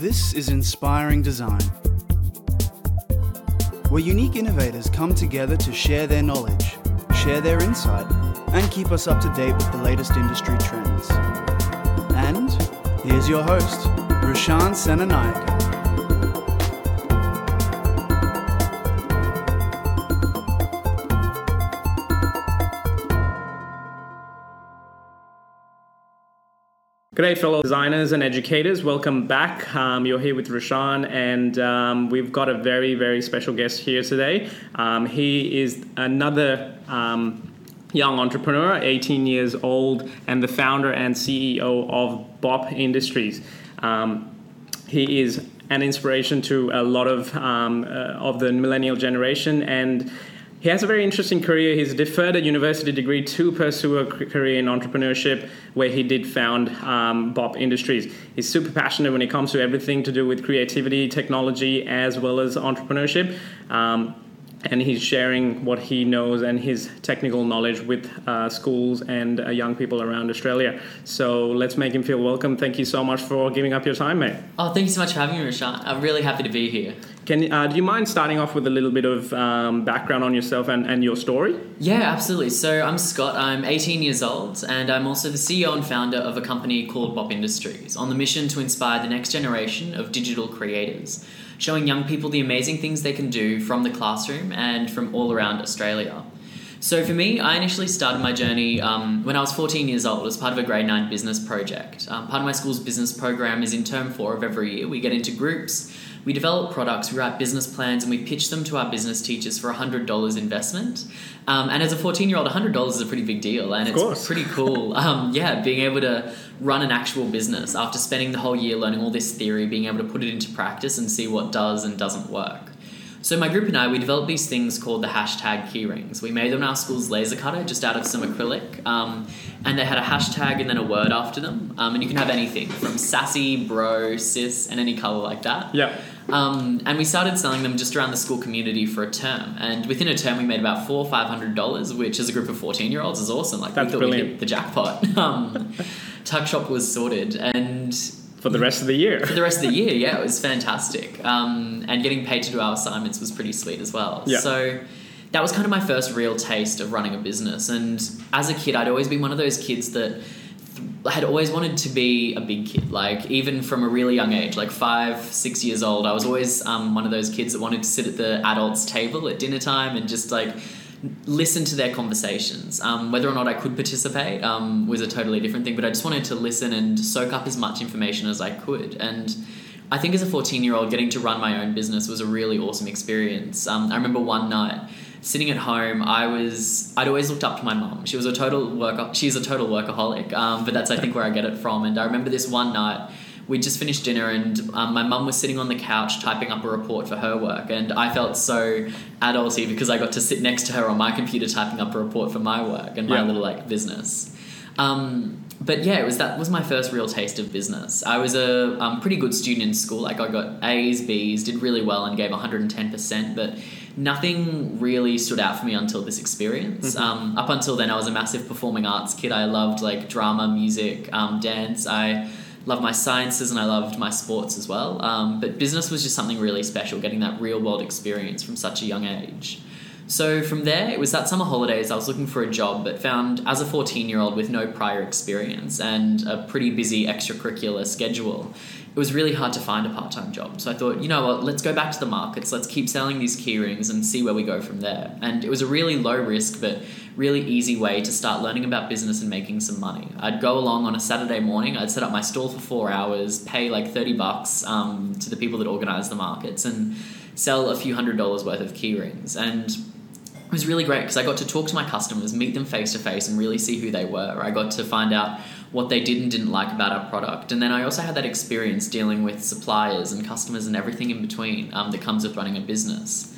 This is Inspiring Design, where unique innovators come together to share their knowledge, share their insight, and keep us up to date with the latest industry trends. And here's your host, Rushan Senanayake. G'day, fellow designers and educators. Welcome back. Um, you're here with Rashan, and um, we've got a very, very special guest here today. Um, he is another um, young entrepreneur, 18 years old, and the founder and CEO of Bop Industries. Um, he is an inspiration to a lot of um, uh, of the millennial generation, and he has a very interesting career. He's deferred a university degree to pursue a career in entrepreneurship, where he did found um, Bop Industries. He's super passionate when it comes to everything to do with creativity, technology, as well as entrepreneurship. Um, and he's sharing what he knows and his technical knowledge with uh, schools and uh, young people around Australia. So let's make him feel welcome. Thank you so much for giving up your time, mate. Oh, thank you so much for having me, Rashan. I'm really happy to be here. Can uh, do you mind starting off with a little bit of um, background on yourself and, and your story? Yeah, absolutely. So I'm Scott. I'm 18 years old, and I'm also the CEO and founder of a company called Bop Industries, on the mission to inspire the next generation of digital creators showing young people the amazing things they can do from the classroom and from all around Australia. So for me, I initially started my journey um, when I was 14 years old as part of a grade 9 business project. Um, part of my school's business program is in term 4 of every year. We get into groups, we develop products, we write business plans, and we pitch them to our business teachers for $100 investment. Um, and as a 14 year old, $100 is a pretty big deal, and Of it's course. pretty cool. Um, yeah, being able to run an actual business after spending the whole year learning all this theory, being able to put it into practice and see what does and doesn't work. So my group and I, we developed these things called the hashtag keyrings. We made them in our school's laser cutter just out of some acrylic, um, and they had a hashtag and then a word after them. Um, and you can have anything from sassy, bro, cis, and any color like that. Yeah. Um, and we started selling them just around the school community for a term. And within a term, we made about four or five hundred dollars, which as a group of fourteen year olds is awesome. Like That's we thought we brilliant. hit the jackpot. Um, Tuck shop was sorted, and For the rest of the year. for the rest of the year, yeah, it was fantastic. Um, and getting paid to do our assignments was pretty sweet as well. Yeah. So that was kind of my first real taste of running a business. And as a kid, I'd always been one of those kids that th- had always wanted to be a big kid. Like even from a really young age, like five, six years old, I was always um, one of those kids that wanted to sit at the adults' table at dinner time and just like listen to their conversations. Um, whether or not I could participate um, was a totally different thing, but I just wanted to listen and soak up as much information as I could. And I think as a 14 year old, getting to run my own business was a really awesome experience. Um, I remember one night sitting at home, I was I'd always looked up to my mum. She was a total work she's a total workaholic, um, but that's I think where I get it from. And I remember this one night we just finished dinner and um, my mum was sitting on the couch typing up a report for her work and i felt so adulty because i got to sit next to her on my computer typing up a report for my work and my Yeah. little like business um, but yeah it was that was my first real taste of business i was a um, pretty good student in school like i got a's b's did really well and gave 110% but nothing really stood out for me until this experience um, up until then i was a massive performing arts kid i loved like drama music um, dance i loved my sciences and I loved my sports as well. Um, but business was just something really special, getting that real world experience from such a young age. So from there, it was that summer holidays. I was looking for a job, but found as a 14 year old with no prior experience and a pretty busy extracurricular schedule, it was really hard to find a part time job. So I thought, you know what, let's go back to the markets, let's keep selling these keyrings and see where we go from there. And it was a really low risk, but really easy way to start learning about business and making some money. I'd go along on a Saturday morning, I'd set up my stall for four hours, pay like 30 bucks um, to the people that organize the markets, and sell a few hundred dollars worth of keyrings. And it was really great because I got to talk to my customers, meet them face to face, and really see who they were. I got to find out what they did and didn't like about our product. And then I also had that experience dealing with suppliers and customers and everything in between um, that comes with running a business.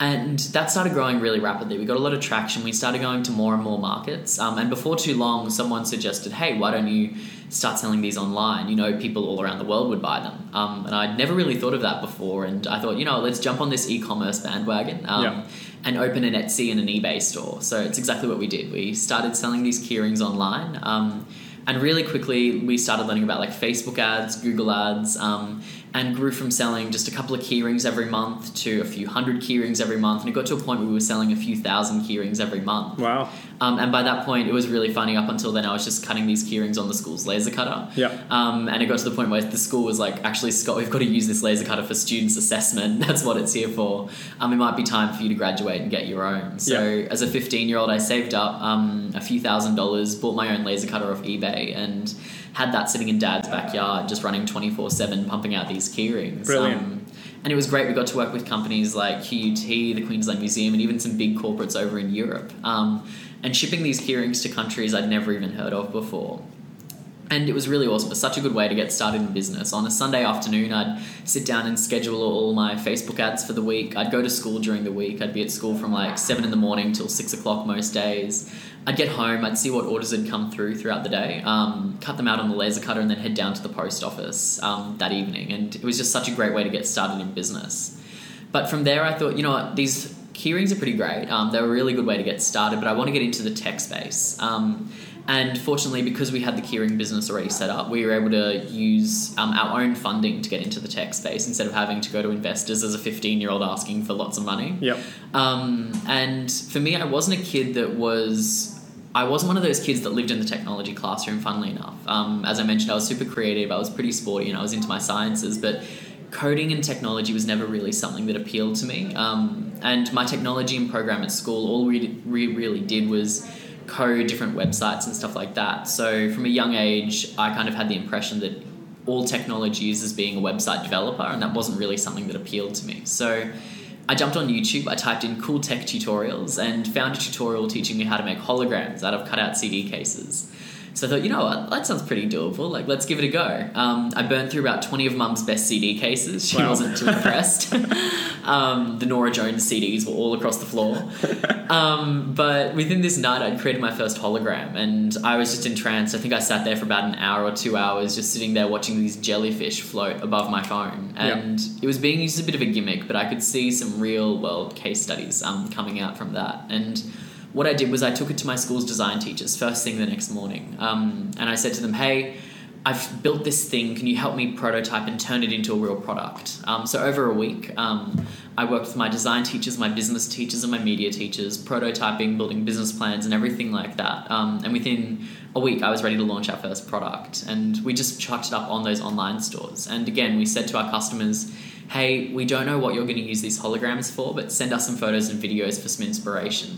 And that started growing really rapidly. We got a lot of traction. We started going to more and more markets. Um, and before too long, someone suggested, hey, why don't you start selling these online? You know, people all around the world would buy them. Um, and I'd never really thought of that before. And I thought, you know, let's jump on this e commerce bandwagon. Um, Yeah. And open an Etsy and an eBay store. So it's exactly what we did. We started selling these keyrings online. Um, and really quickly we started learning about like Facebook ads, Google ads, um, and grew from selling just a couple of keyrings every month to a few hundred keyrings every month, and it got to a point where we were selling a few thousand keyrings every month. Wow. Um, and by that point, it was really funny. Up until then, I was just cutting these keyrings on the school's laser cutter. Yeah. Um, and it got to the point where the school was like, actually, Scott, we've got to use this laser cutter for students' assessment. That's what it's here for. Um, it might be time for you to graduate and get your own. So, Yeah. as a 15 year old, I saved up um, a few thousand dollars, bought my own laser cutter off eBay, and had that sitting in dad's backyard, just running 24 7, pumping out these keyrings. Brilliant. Um, and it was great. We got to work with companies like QUT, the Queensland Museum, and even some big corporates over in Europe. Um, and shipping these keyrings to countries I'd never even heard of before. And it was really awesome. It was such a good way to get started in business. On a Sunday afternoon, I'd sit down and schedule all my Facebook ads for the week. I'd go to school during the week. I'd be at school from like 7 in the morning till 6 o'clock most days. I'd get home, I'd see what orders had come through throughout the day, um, cut them out on the laser cutter, and then head down to the post office um, that evening. And it was just such a great way to get started in business. But from there, I thought, you know what, these keyrings are pretty great. Um, they're a really good way to get started, but I want to get into the tech space. Um, and fortunately, because we had the keyring business already set up, we were able to use um, our own funding to get into the tech space instead of having to go to investors as a 15 year old asking for lots of money. Yep. Um, and for me, I wasn't a kid that was. I wasn't one of those kids that lived in the technology classroom, funnily enough. Um, as I mentioned, I was super creative, I was pretty sporty, and I was into my sciences, but coding and technology was never really something that appealed to me. Um, and my technology and program at school, all we, we really did was code different websites and stuff like that. So from a young age, I kind of had the impression that all technology is as being a website developer, and that wasn't really something that appealed to me. So I jumped on YouTube, I typed in cool tech tutorials, and found a tutorial teaching me how to make holograms out of cutout CD cases. So I thought, you know what, that sounds pretty doable. Like, let's give it a go. Um, I burned through about 20 of mum's best CD cases. She Wow. wasn't too impressed. um, the Norah Jones CDs were all across the floor. Um, but within this night, I'd created my first hologram, and I was just entranced. I think I sat there for about an hour or two hours, just sitting there watching these jellyfish float above my phone. And it was being used as a bit of a gimmick, but I could see some real world case studies um, coming out from that. And what I did was I took it to my school's design teachers first thing the next morning, um, and I said to them, "Hey." I've built this thing. Can you help me prototype and turn it into a real product? Um, so over a week, um, I worked with my design teachers, my business teachers, and my media teachers, prototyping, building business plans, and everything like that. Um, and within a week, I was ready to launch our first product, and we just chucked it up on those online stores. And again, we said to our customers, "Hey, we don't know what you're going to use these holograms for, but send us some photos and videos for some inspiration."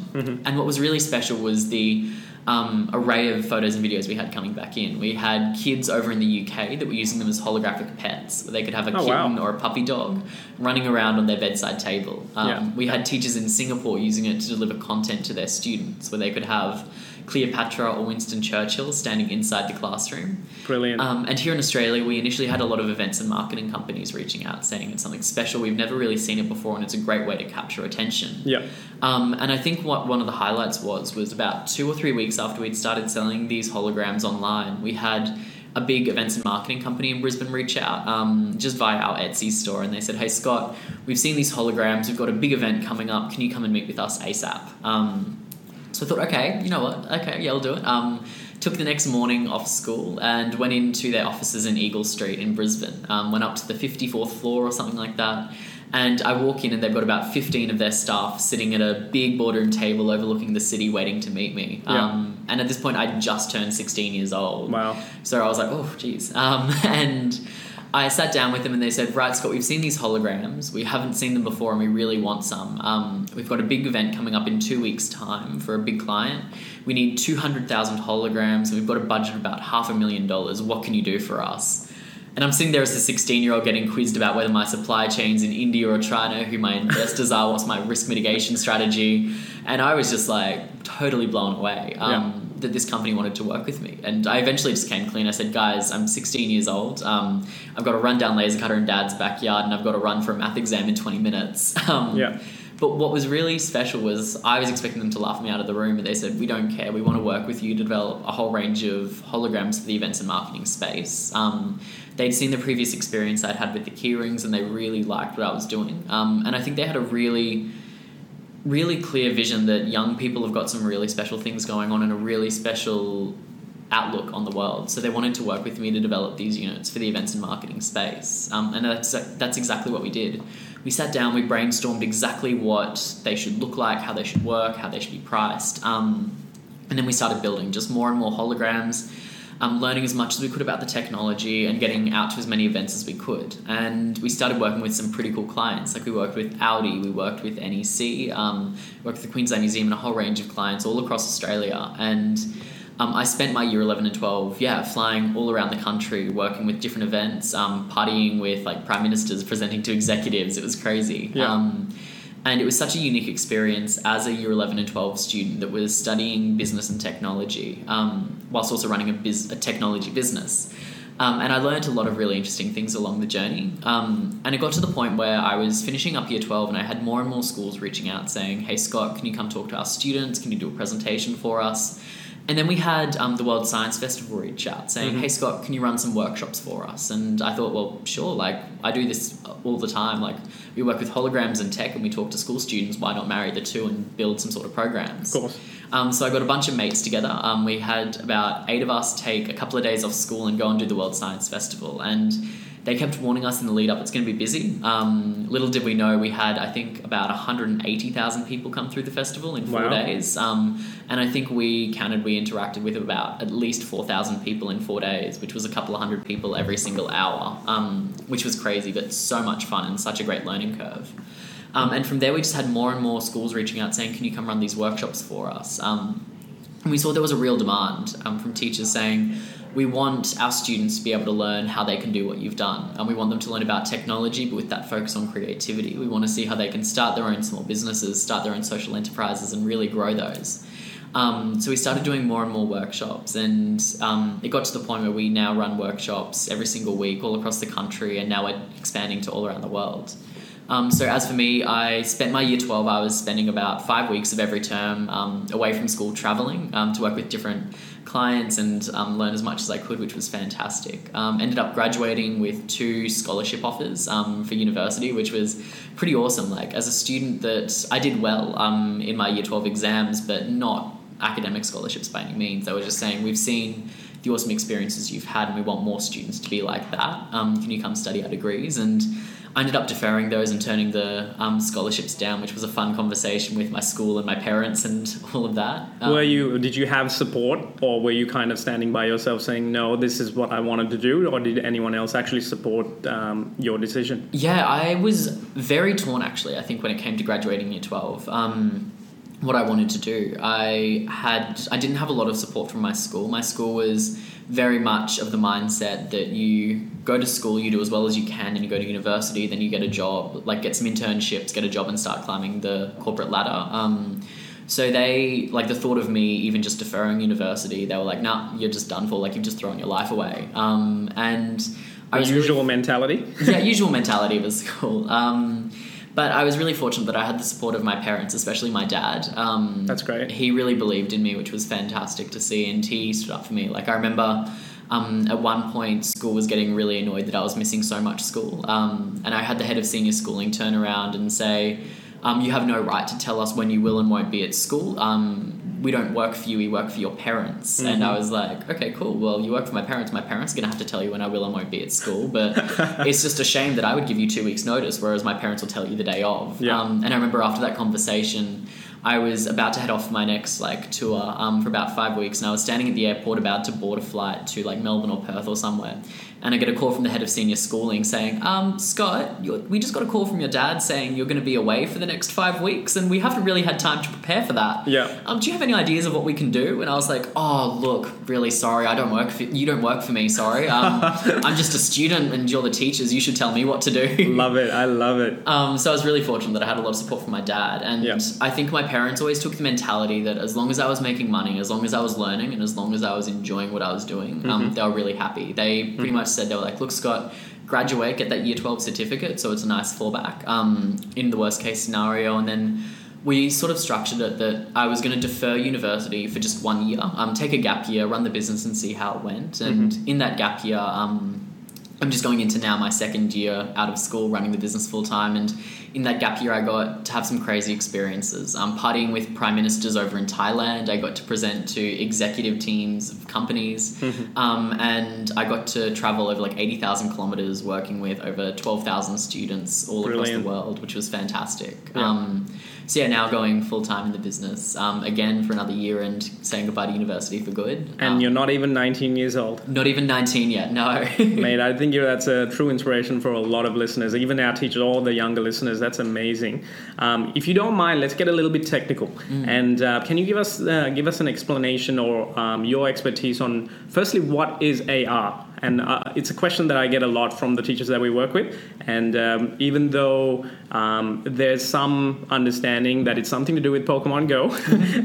And what was really special was the um, array of photos and videos we had coming back in. We had kids over in the UK that were using them as holographic pets, where they could have a Oh, wow. kitten or a puppy dog running around on their bedside table. Um, Yeah. We had teachers in Singapore using it to deliver content to their students, where they could have Cleopatra or Winston Churchill standing inside the classroom. Brilliant. Um, and here in Australia, we initially had a lot of events and marketing companies reaching out saying it's something special. We've never really seen it before, and it's a great way to capture attention. yeah. Um, and I think what one of the highlights was was about two or three weeks after we'd started selling these holograms online, we had a big events and marketing company in Brisbane reach out um, just via our Etsy store, and they said, "Hey Scott, we've seen these holograms. We've got a big event coming up. Can you come and meet with us ASAP?" Um, so I thought, okay, you know what? Okay, yeah, I'll do it. Um, took the next morning off school and went into their offices in Eagle Street in Brisbane. Um, went up to the 54th floor or something like that. And I walk in and they've got about 15 of their staff sitting at a big boardroom table overlooking the city waiting to meet me. Yeah. Um, and at this point, I'd just turned 16 years old. Wow. So I was like, oh, geez. Um, and I sat down with them and they said, right, Scott, we've seen these holograms. We haven't seen them before and we really want some. Um, we've got a big event coming up in two weeks' time for a big client. We need 200,000 holograms and we've got a budget of about half a million dollars. What can you do for us? And I'm sitting there as a 16 year old getting quizzed about whether my supply chain's in India or China, who my investors are, what's my risk mitigation strategy. And I was just like totally blown away. Um, that this company wanted to work with me. And I eventually just came clean. I said, guys, I'm 16 years old. Um, I've got to run down laser cutter in dad's backyard and I've got to run for a math exam in 20 minutes. Um, Yeah. But what was really special was I was expecting them to laugh me out of the room, but they said, We don't care. We want to work with you to develop a whole range of holograms for the events and marketing space. Um, they'd seen the previous experience I'd had with the keyrings and they really liked what I was doing. Um, and I think they had a really really clear vision that young people have got some really special things going on and a really special outlook on the world. So they wanted to work with me to develop these units for the events and marketing space. Um, and that's, that's exactly what we did. We sat down, we brainstormed exactly what they should look like, how they should work, how they should be priced. Um, and then we started building just more and more holograms, um, learning as much as we could about the technology and getting out to as many events as we could. And we started working with some pretty cool clients. Like we worked with Audi, we worked with NEC, um, worked with the Queensland Museum, and a whole range of clients all across Australia. And um, I spent my year 11 and 12, yeah, flying all around the country, working with different events, um, partying with like prime ministers, presenting to executives. It was crazy. Yeah. Um, and it was such a unique experience as a year 11 and 12 student that was studying business and technology, um, whilst also running a, biz- a technology business. Um, and I learned a lot of really interesting things along the journey. Um, and it got to the point where I was finishing up year 12 and I had more and more schools reaching out saying, Hey, Scott, can you come talk to our students? Can you do a presentation for us? And then we had um, the World Science Festival reach out saying, Mm-hmm. "Hey Scott, can you run some workshops for us?" And I thought, well, sure. Like I do this all the time. Like we work with holograms and tech, and we talk to school students. Why not marry the two and build some sort of programs? Of course. Um, so I got a bunch of mates together. Um, we had about eight of us take a couple of days off school and go and do the World Science Festival. And they kept warning us in the lead up it's going to be busy. Um, little did we know we had, I think, about 180,000 people come through the festival in four Wow. days. Um, and I think we counted, we interacted with about at least 4,000 people in four days, which was a couple of hundred people every single hour, um, which was crazy, but so much fun and such a great learning curve. Um, and from there, we just had more and more schools reaching out saying, Can you come run these workshops for us? Um, and we saw there was a real demand um, from teachers saying, We want our students to be able to learn how they can do what you've done. And we want them to learn about technology, but with that focus on creativity. We want to see how they can start their own small businesses, start their own social enterprises, and really grow those. Um, so we started doing more and more workshops, and um, it got to the point where we now run workshops every single week all across the country, and now we're expanding to all around the world. Um, so as for me, I spent my year 12, I was spending about five weeks of every term um, away from school traveling um, to work with different clients and um, learn as much as I could, which was fantastic. Um, ended up graduating with two scholarship offers um, for university, which was pretty awesome. Like as a student that I did well in my year 12 exams, but not academic scholarships by any means. They were just saying, we've seen the awesome experiences you've had and we want more students to be like that. Can you come study our degrees? And I ended up deferring those and turning the um, scholarships down, which was a fun conversation with my school and my parents and all of that. Um, were you? Did you have support, or were you kind of standing by yourself, saying, "No, this is what I wanted to do," or did anyone else actually support um, your decision? Yeah, I was very torn actually. I think when it came to graduating year twelve, um, what I wanted to do, I had I didn't have a lot of support from my school. My school was very much of the mindset that you go to school, you do as well as you can, and you go to university, then you get a job, like get some internships, get a job, and start climbing the corporate ladder. Um, so they like the thought of me even just deferring university. They were like, "Nah, you're just done for. Like you've just thrown your life away." Um, and I The was really- usual mentality. yeah, usual mentality was cool. Um, but I was really fortunate that I had the support of my parents, especially my dad. Um, That's great. He really believed in me, which was fantastic to see, and he stood up for me. Like I remember. Um, at one point, school was getting really annoyed that I was missing so much school, um, and I had the head of senior schooling turn around and say, um, "You have no right to tell us when you will and won't be at school. We don't work for you; we work for your parents." And I was like, "Okay, cool. Well, you work for my parents. My parents are gonna have to tell you when I will and won't be at school, but it's just a shame that I would give you two weeks' notice, whereas my parents will tell you the day of." Yeah. Um, and I remember after that conversation, I was about to head off for my next like tour um, for about five weeks, and I was standing at the airport about to board a flight to like Melbourne or Perth or somewhere, and I get a call from the head of senior schooling saying, um, "Scott, you're, we just got a call from your dad saying you're going to be away for the next five weeks, and we haven't really had time to prepare for that. Yeah. Um, do you have any ideas of what we can do?" And I was like, "Oh, look, really sorry, I don't work for you. Don't work for me. Sorry, um, I'm just a student, and you're the teachers. You should tell me what to do." love it. I love it. Um, so I was really fortunate that I had a lot of support from my dad, and Yeah. I think my parents always took the mentality that as long as I was making money, as long as I was learning, and as long as I was enjoying what I was doing, Mm-hmm. um, they were really happy. They pretty much said they were like, "Look, Scott, graduate, get that Year Twelve certificate, so it's a nice fallback um, in the worst case scenario, and then." We sort of structured it that I was going to defer university for just one year, um, take a gap year, run the business, and see how it went. And Mm-hmm. in that gap year, um, I'm just going into now my second year out of school running the business full time. And in that gap year, I got to have some crazy experiences. Um, partying with prime ministers over in Thailand, I got to present to executive teams of companies. um, and I got to travel over like 80,000 kilometers working with over 12,000 students all across the world, which was fantastic. Yeah. Um, so yeah, now going full time in the business um, again for another year and saying goodbye to university for good. And Um, you're not even 19 years old. not even 19 yet, no. Mate, I think that's a true inspiration for a lot of listeners, even our teachers, all the younger listeners. That's amazing. Um, if you don't mind, let's get a little bit technical. And uh, can you give us uh, give us an explanation or um, your expertise on, firstly, what is AR? And uh, it's a question that I get a lot from the teachers that we work with. And um, even though um, there's some understanding that it's something to do with Pokemon Go,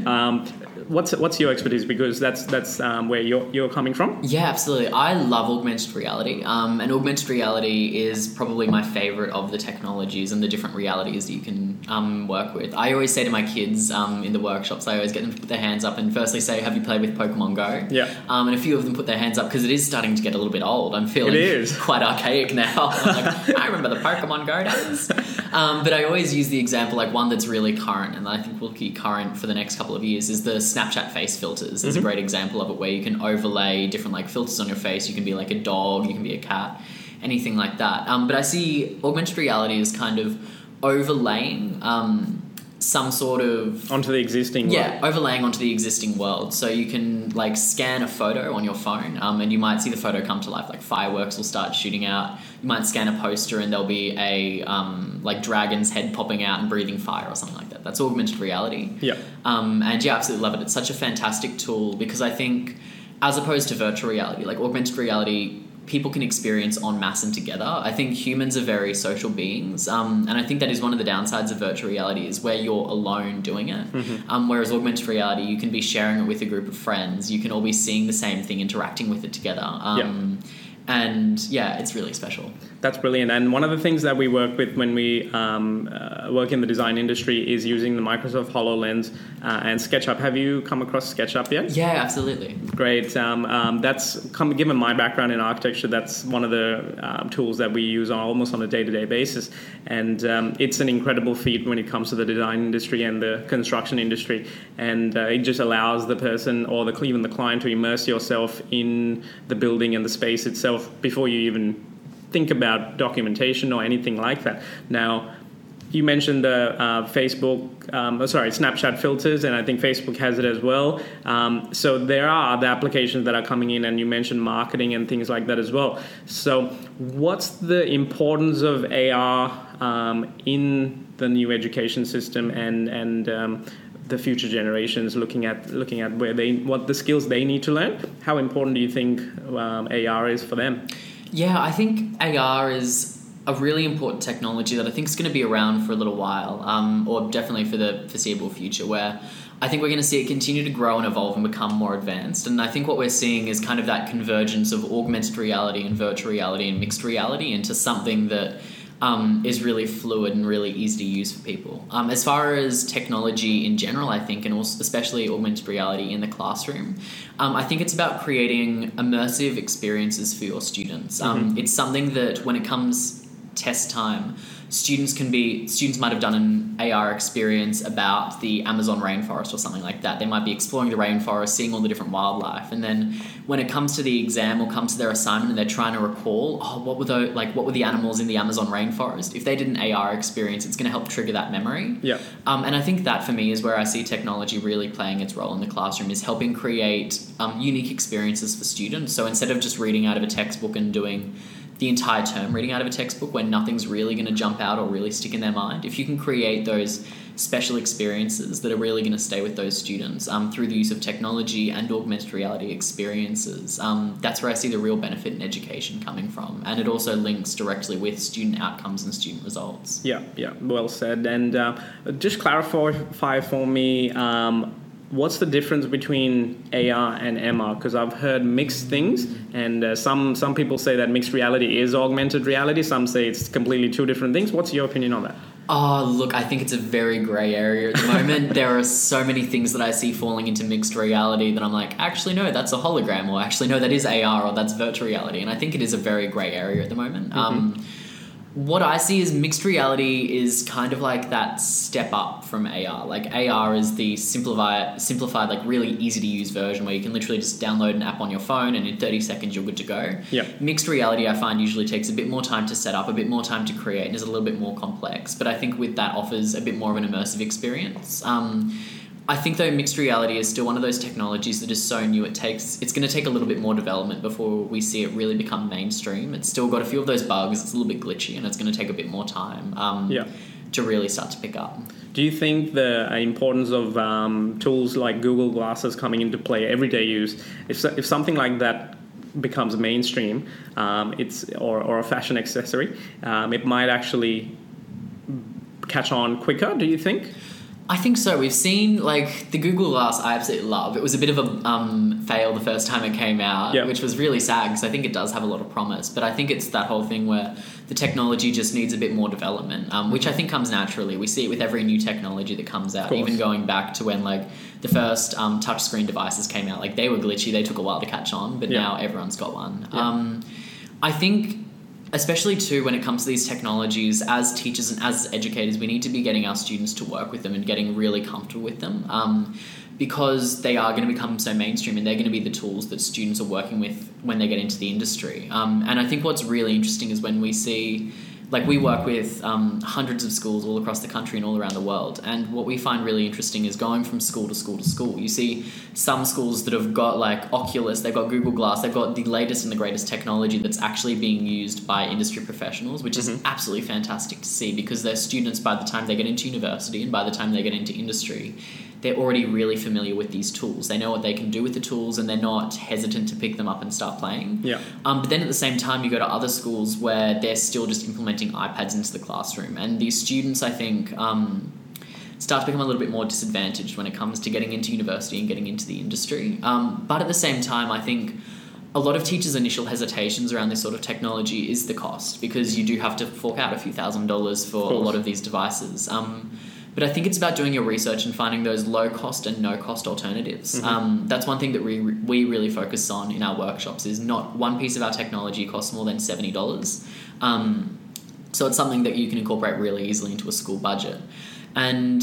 um, what's what's your expertise? Because that's that's um, where you're you're coming from. Yeah, absolutely. I love augmented reality. Um, and augmented reality is probably my favorite of the technologies and the different realities that you can um, work with. I always say to my kids um, in the workshops, I always get them to put their hands up and firstly say, Have you played with Pokemon Go? Yeah. Um, and a few of them put their hands up because it is starting to get a little bit old. I'm feeling It is. quite archaic now. Like, I remember the Pokemon Go days. Um, but I always use the example, like one that's really current, and I think will keep current for the next couple of years, is the Snapchat face filters. Is a great example of it, where you can overlay different like filters on your face. You can be like a dog, you can be a cat, anything like that. Um, but I see augmented reality as kind of overlaying um, some sort of Onto the existing yeah, world. overlaying onto the existing world. So you can like scan a photo on your phone, um, and you might see the photo come to life. Like fireworks will start shooting out. You might scan a poster, and there'll be a um, like dragon's head popping out and breathing fire or something like that. That's augmented reality. Yeah. Um, and yeah, absolutely love it. It's such a fantastic tool because I think, as opposed to virtual reality, like augmented reality, people can experience en masse and together. I think humans are very social beings, um, and I think that is one of the downsides of virtual reality is where you're alone doing it. Um, whereas augmented reality, you can be sharing it with a group of friends. You can all be seeing the same thing, interacting with it together. Um, And yeah, it's really special. That's brilliant. And one of the things that we work with when we um, uh, work in the design industry is using the Microsoft HoloLens uh, and SketchUp. Have you come across SketchUp yet? Yeah, absolutely. Great. Um, um, that's come, given my background in architecture. That's one of the um, tools that we use on almost on a day-to-day basis, and um, it's an incredible feat when it comes to the design industry and the construction industry. And uh, it just allows the person or the even the client to immerse yourself in the building and the space itself before you even think about documentation or anything like that. Now, you mentioned the uh, Facebook, um, oh, sorry, Snapchat filters, and I think Facebook has it as well. Um, so there are other applications that are coming in, and you mentioned marketing and things like that as well. So, what's the importance of AR um, in the new education system and and um, the future generations looking at looking at where they what the skills they need to learn? How important do you think um, AR is for them? Yeah, I think AR is a really important technology that I think is going to be around for a little while, um, or definitely for the foreseeable future, where I think we're going to see it continue to grow and evolve and become more advanced. And I think what we're seeing is kind of that convergence of augmented reality and virtual reality and mixed reality into something that um, is really fluid and really easy to use for people. Um, as far as technology in general, I think, and also especially augmented reality in the classroom, um, I think it's about creating immersive experiences for your students. Um, It's something that when it comes test time, students can be students might have done an AR experience about the Amazon rainforest or something like that. They might be exploring the rainforest, seeing all the different wildlife, and then when it comes to the exam or comes to their assignment and they're trying to recall, oh, what were the like what were the animals in the Amazon rainforest? If they did an AR experience, it's going to help trigger that memory. Yeah. Um, and I think that for me is where I see technology really playing its role in the classroom is helping create um, unique experiences for students. So instead of just reading out of a textbook and doing the entire term reading out of a textbook where nothing's really going to jump out or really stick in their mind, if you can create those special experiences that are really going to stay with those students um, through the use of technology and augmented reality experiences, um, that's where I see the real benefit in education coming from. And it also links directly with student outcomes and student results. Yeah, yeah, well said. And uh, just clarify for me, um, what's the difference between AR and MR? Because I've heard mixed things, and uh, some some people say that mixed reality is augmented reality. Some say it's completely two different things. What's your opinion on that? Oh, look, I think it's a very grey area at the moment. there are so many things that I see falling into mixed reality that I'm like, actually, no, that's a hologram, or actually, no, that is AR, or that's virtual reality. And I think it is a very grey area at the moment. Mm-hmm. Um, what I see is mixed reality is kind of like that step up from AR. Like AR is the simplified, simplified, like really easy to use version where you can literally just download an app on your phone and in 30 seconds you're good to go. Yep. Mixed reality, I find, usually takes a bit more time to set up, a bit more time to create, and is a little bit more complex. But I think with that offers a bit more of an immersive experience. Um, I think though mixed reality is still one of those technologies that is so new. It takes it's going to take a little bit more development before we see it really become mainstream. It's still got a few of those bugs. It's a little bit glitchy, and it's going to take a bit more time. Um, Yeah. To really start to pick up. Do you think the importance of um, tools like Google Glasses coming into play, everyday use, if, so- if something like that becomes mainstream, um, it's or, or a fashion accessory, um, it might actually catch on quicker. Do you think? I think so. We've seen like the Google Glass. I absolutely love. It was a bit of a um, fail the first time it came out, Yeah. which was really sad because I think it does have a lot of promise. But I think it's that whole thing where the technology just needs a bit more development, um, which I think comes naturally. We see it with every new technology that comes out, even going back to when like the first um, touchscreen devices came out. Like they were glitchy. They took a while to catch on, but Yeah. now everyone's got one. Yeah. Um, I think especially too when it comes to these technologies as teachers and as educators we need to be getting our students to work with them and getting really comfortable with them um, because they are going to become so mainstream and they're going to be the tools that students are working with when they get into the industry. Um, and i think what's really interesting is when we see like we work with um, hundreds of schools all across the country and all around the world. And what we find really interesting is going from school to school to school. You see some schools that have got like oculus they've got google glass they've got the latest and the greatest technology that's actually being used by industry professionals which is absolutely fantastic to see because their students by the time they get into university and by the time they get into industry they're already really familiar with these tools they know what they can do with the tools and they're not hesitant to pick them up and start playing Yeah. um, but then at the same time, you go to other schools where they're still just implementing iPads into the classroom, and these students, I think, um, start to become a little bit more disadvantaged when it comes to getting into university and getting into the industry. Um, but at the same time, I think a lot of teachers' initial hesitations around this sort of technology is the cost because you do have to fork out a few thousand dollars for a lot of these devices. Um, but I think it's about doing your research and finding those low cost and no cost alternatives. Um, that's one thing that we, we really focus on in our workshops is not one piece of our technology costs more than seventy dollars. Um, so it's something that you can incorporate really easily into a school budget. And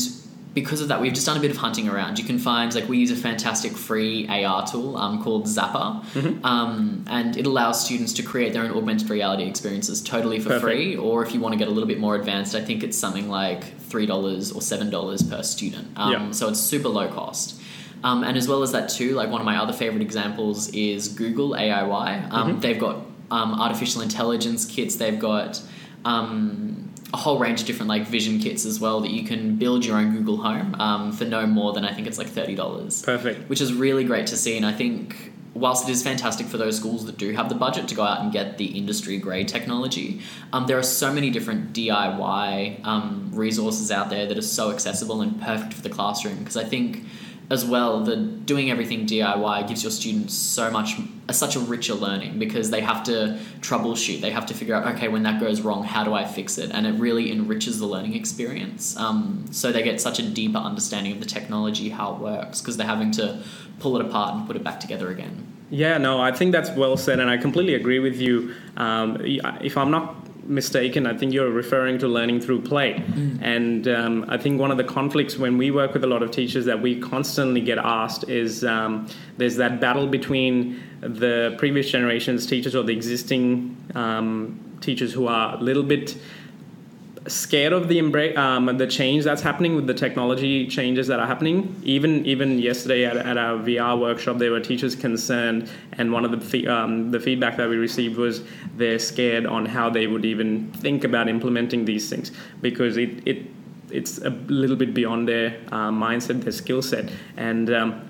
because of that, we've just done a bit of hunting around. You can find, like, we use a fantastic free AR tool um, called Zappar, um, and it allows students to create their own augmented reality experiences totally for Perfect. free. Or if you want to get a little bit more advanced, I think it's something like $3 or $7 per student. Um, Yeah. So it's super low cost. Um, and as well as that, too, like one of my other favorite examples is Google AIY. Um, They've got um, artificial intelligence kits, they've got um, a whole range of different like vision kits as well that you can build your own Google Home um, for no more than I think it's like thirty dollars, Perfect. which is really great to see. And I think whilst it is fantastic for those schools that do have the budget to go out and get the industry grade technology, um, there are so many different DIY um, resources out there that are so accessible and perfect for the classroom. Because I think as well the doing everything DIY gives your students so much such a richer learning because they have to troubleshoot. They have to figure out okay when that goes wrong how do I fix it? And it really enriches the learning experience. Um, so they get such a deeper understanding of the technology how it works because they're having to pull it apart and put it back together again. Yeah, no, I think that's well said, and I completely agree with you. Um, if I'm not mistaken, I think you're referring to learning through play. And um, I think one of the conflicts when we work with a lot of teachers that we constantly get asked is um, there's that battle between the previous generation's teachers or the existing um, teachers who are a little bit scared of the embra- um, the change that's happening with the technology changes that are happening. Even even yesterday at, at our VR workshop, there were teachers concerned, and one of the fe- um, the feedback that we received was they're scared on how they would even think about implementing these things because it it it's a little bit beyond their uh, mindset, their skill set, and. Um,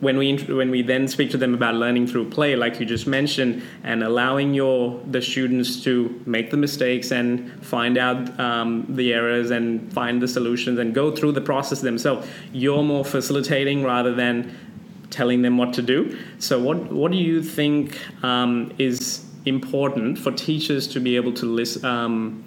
when we when we then speak to them about learning through play, like you just mentioned, and allowing your the students to make the mistakes and find out um, the errors and find the solutions and go through the process themselves, you're more facilitating rather than telling them what to do. So, what what do you think um, is important for teachers to be able to listen? Um,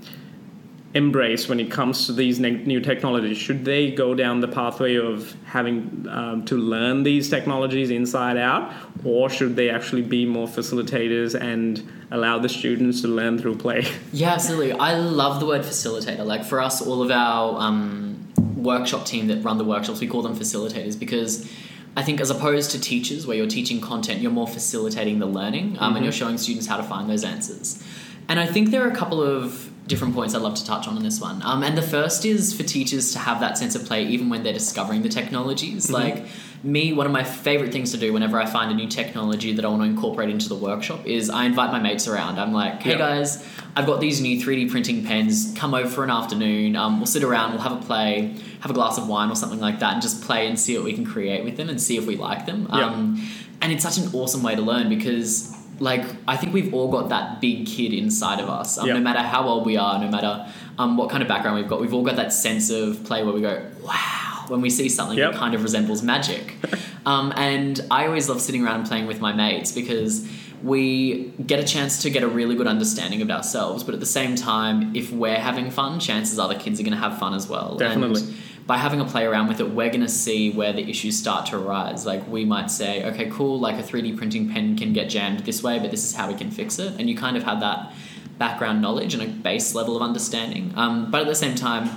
embrace when it comes to these ne- new technologies? Should they go down the pathway of having um, to learn these technologies inside out, or should they actually be more facilitators and allow the students to learn through play? Yeah, absolutely. I love the word facilitator. Like for us, all of our um, workshop team that run the workshops, we call them facilitators because I think as opposed to teachers, where you're teaching content, you're more facilitating the learning um, and you're showing students how to find those answers. And I think there are a couple of different points I'd love to touch on in this one. Um, and the first is for teachers to have that sense of play even when they're discovering the technologies. Like me, one of my favorite things to do whenever I find a new technology that I want to incorporate into the workshop is I invite my mates around. I'm like, hey Yeah. guys, I've got these new 3D printing pens. Come over for an afternoon. Um, we'll sit around, we'll have a play, have a glass of wine or something like that, and just play and see what we can create with them and see if we like them. Yeah. Um, and it's such an awesome way to learn because like I think we've all got that big kid inside of us. Um, Yeah. No matter how old we are, no matter um, what kind of background we've got, we've all got that sense of play where we go, wow, when we see something Yep. that kind of resembles magic. um, and I always love sitting around and playing with my mates because we get a chance to get a really good understanding of ourselves. But at the same time, if we're having fun, chances are the kids are going to have fun as well. Definitely. And by having a play around with it, we're going to see where the issues start to arise. Like we might say, okay, cool, like a 3D printing pen can get jammed this way, but this is how we can fix it. And you kind of have that background knowledge and a base level of understanding. Um, but at the same time,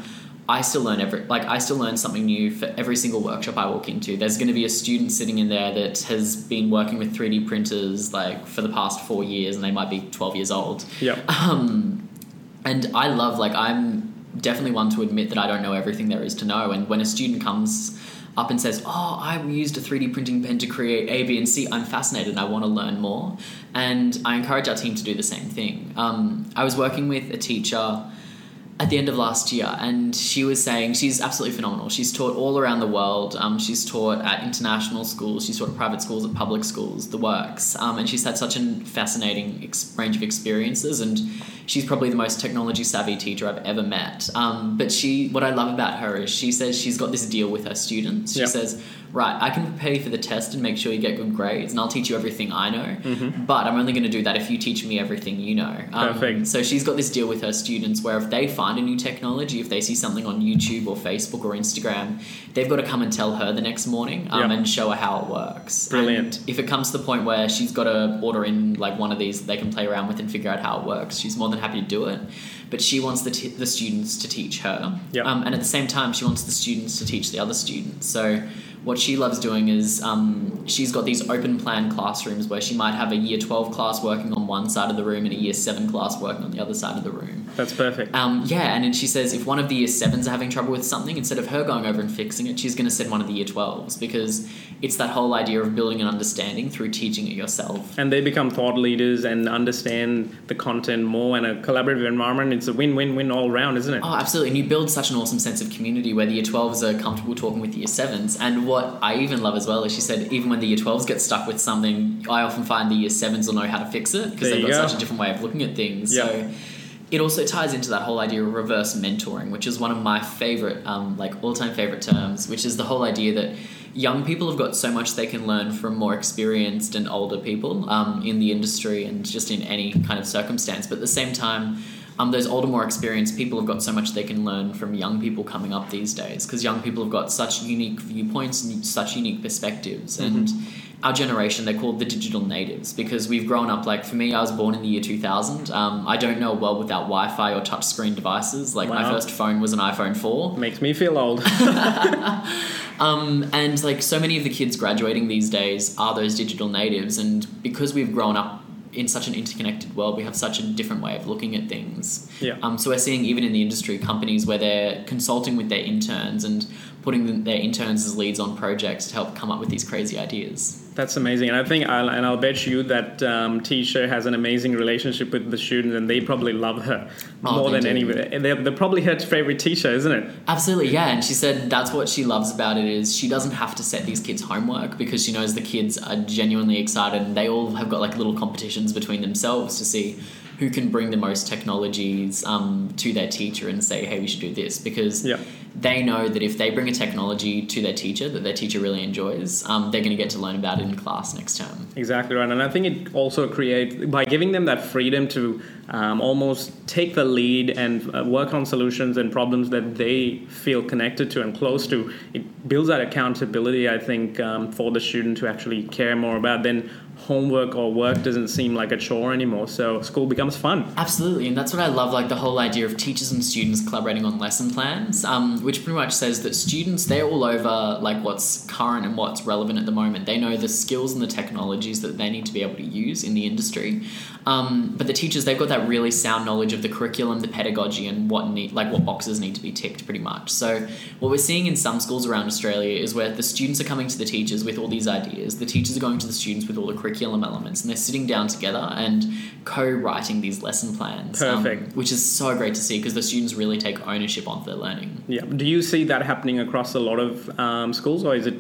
I still learn every like I still learn something new for every single workshop I walk into. There's going to be a student sitting in there that has been working with 3D printers like for the past four years, and they might be 12 years old. Yep. Um, and I love like I'm definitely one to admit that I don't know everything there is to know. And when a student comes up and says, "Oh, I used a 3D printing pen to create A, B, and C," I'm fascinated and I want to learn more. And I encourage our team to do the same thing. Um, I was working with a teacher at the end of last year, and she was saying she's absolutely phenomenal. She's taught all around the world. Um, she's taught at international schools. She's taught at private schools, at public schools, the works. Um, and she's had such a fascinating ex- range of experiences. And she's probably the most technology savvy teacher I've ever met. Um, but she, what I love about her is she says she's got this deal with her students. She Yep. says, "Right, I can prepare you for the test and make sure you get good grades, and I'll teach you everything I know. But I'm only going to do that if you teach me everything you know." Um, Perfect. so she's got this deal with her students where if they find a new technology, if they see something on YouTube or Facebook or Instagram, they've got to come and tell her the next morning um, Yeah. and show her how it works. Brilliant. And if it comes to the point where she's got to order in like one of these that they can play around with and figure out how it works, she's more than happy to do it. But she wants the, t- the students to teach her. Yeah. Um, and at the same time, she wants the students to teach the other students. So what she loves doing is um, she's got these open plan classrooms where she might have a year 12 class working on one side of the room and a year 7 class working on the other side of the room. That's perfect. Um, yeah, and then she says if one of the year 7s are having trouble with something, instead of her going over and fixing it, she's going to send one of the year 12s because it's that whole idea of building an understanding through teaching it yourself. and they become thought leaders and understand the content more and a collaborative environment it's a win-win-win all round isn't it Oh, absolutely. And you build such an awesome sense of community where the year 12s are comfortable talking with the year 7s. And what I even love as well is she said, even when the year 12s get stuck with something, I often find the year 7s will know how to fix it because they've got go. such a different way of looking at things. Yeah. So it also ties into that whole idea of reverse mentoring, which is one of my favorite, um, like all time favorite terms, which is the whole idea that young people have got so much they can learn from more experienced and older people um, in the industry and just in any kind of circumstance. But at the same time, um, those older, more experienced people have got so much they can learn from young people coming up these days because young people have got such unique viewpoints and such unique perspectives. And our generation, they're called the digital natives because we've grown up. Like for me, I was born in the year 2000. Um, I don't know a world without Wi Fi or touchscreen devices. Like my first phone was an iPhone 4. makes me feel old Um, and like so many of the kids graduating these days are those digital natives, and because we've grown up in such an interconnected world, we have such a different way of looking at things. Yeah. Um, so we're seeing even in the industry companies where they're consulting with their interns and putting their interns as leads on projects to help come up with these crazy ideas. That's amazing, and I think, I'll, and I'll bet you that um, Tisha has an amazing relationship with the students, and they probably love her Oh, more than anybody. They're, they're probably her favorite teacher, isn't it? Absolutely, yeah. And she said that's what she loves about it is she doesn't have to set these kids homework because she knows the kids are genuinely excited and they all have got like little competitions between themselves to see who can bring the most technologies um, to their teacher and say, hey, we should do this because Yeah. they know that if they bring a technology to their teacher that their teacher really enjoys, um, they're going to get to learn about it in class next term. Exactly right, and I think it also creates by giving them that freedom to um, almost take the lead and uh, work on solutions and problems that they feel connected to and close to. It builds that accountability, I think, um, for the student to actually care more about. Then homework or work doesn't seem like a chore anymore, so school becomes fun. Absolutely, and that's what I love, like the whole idea of teachers and students collaborating on lesson plans, um, which pretty much says that students they're all over like what's current and what's relevant at the moment. They know the skills and the technologies that they need to be able to use in the industry, um, but the teachers they've got that really sound knowledge of the curriculum, the pedagogy, and what need like what boxes need to be ticked, pretty much. So what we're seeing in some schools around Australia is where the students are coming to the teachers with all these ideas, the teachers are going to the students with all the curriculum elements, and they're sitting down together and co-writing these lesson plans. um, which is so great to see because the students really take ownership of their learning. Yeah. Do you see that happening across a lot of um, schools, or is it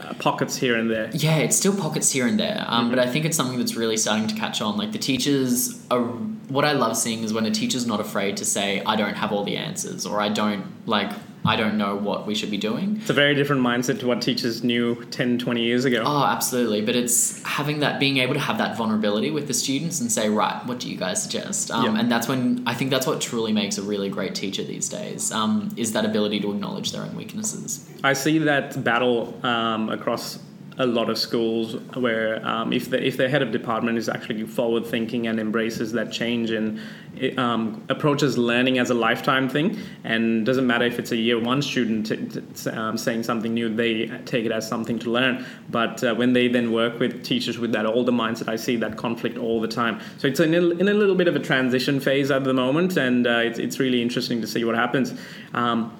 uh, pockets here and there? Yeah, it's still pockets here and there, um, but I think it's something that's really starting to catch on. Like the teachers are. What I love seeing is when a teacher's not afraid to say, "I don't have all the answers," or "I don't like." I don't know what we should be doing. It's a very different mindset to what teachers knew 10, 20 years ago. Oh, absolutely. But it's having that, being able to have that vulnerability with the students and say, right, what do you guys suggest? Um, Yeah. And that's when I think that's what truly makes a really great teacher these days um, is that ability to acknowledge their own weaknesses. I see that battle um, across a lot of schools where um, if the if the head of department is actually forward thinking and embraces that change and it, um, approaches learning as a lifetime thing and doesn't matter if it's a year one student t- t- um, saying something new they take it as something to learn. But uh, when they then work with teachers with that older mindset I see that conflict all the time. So it's in a, in a little bit of a transition phase at the moment and uh, it's, it's really interesting to see what happens. Um,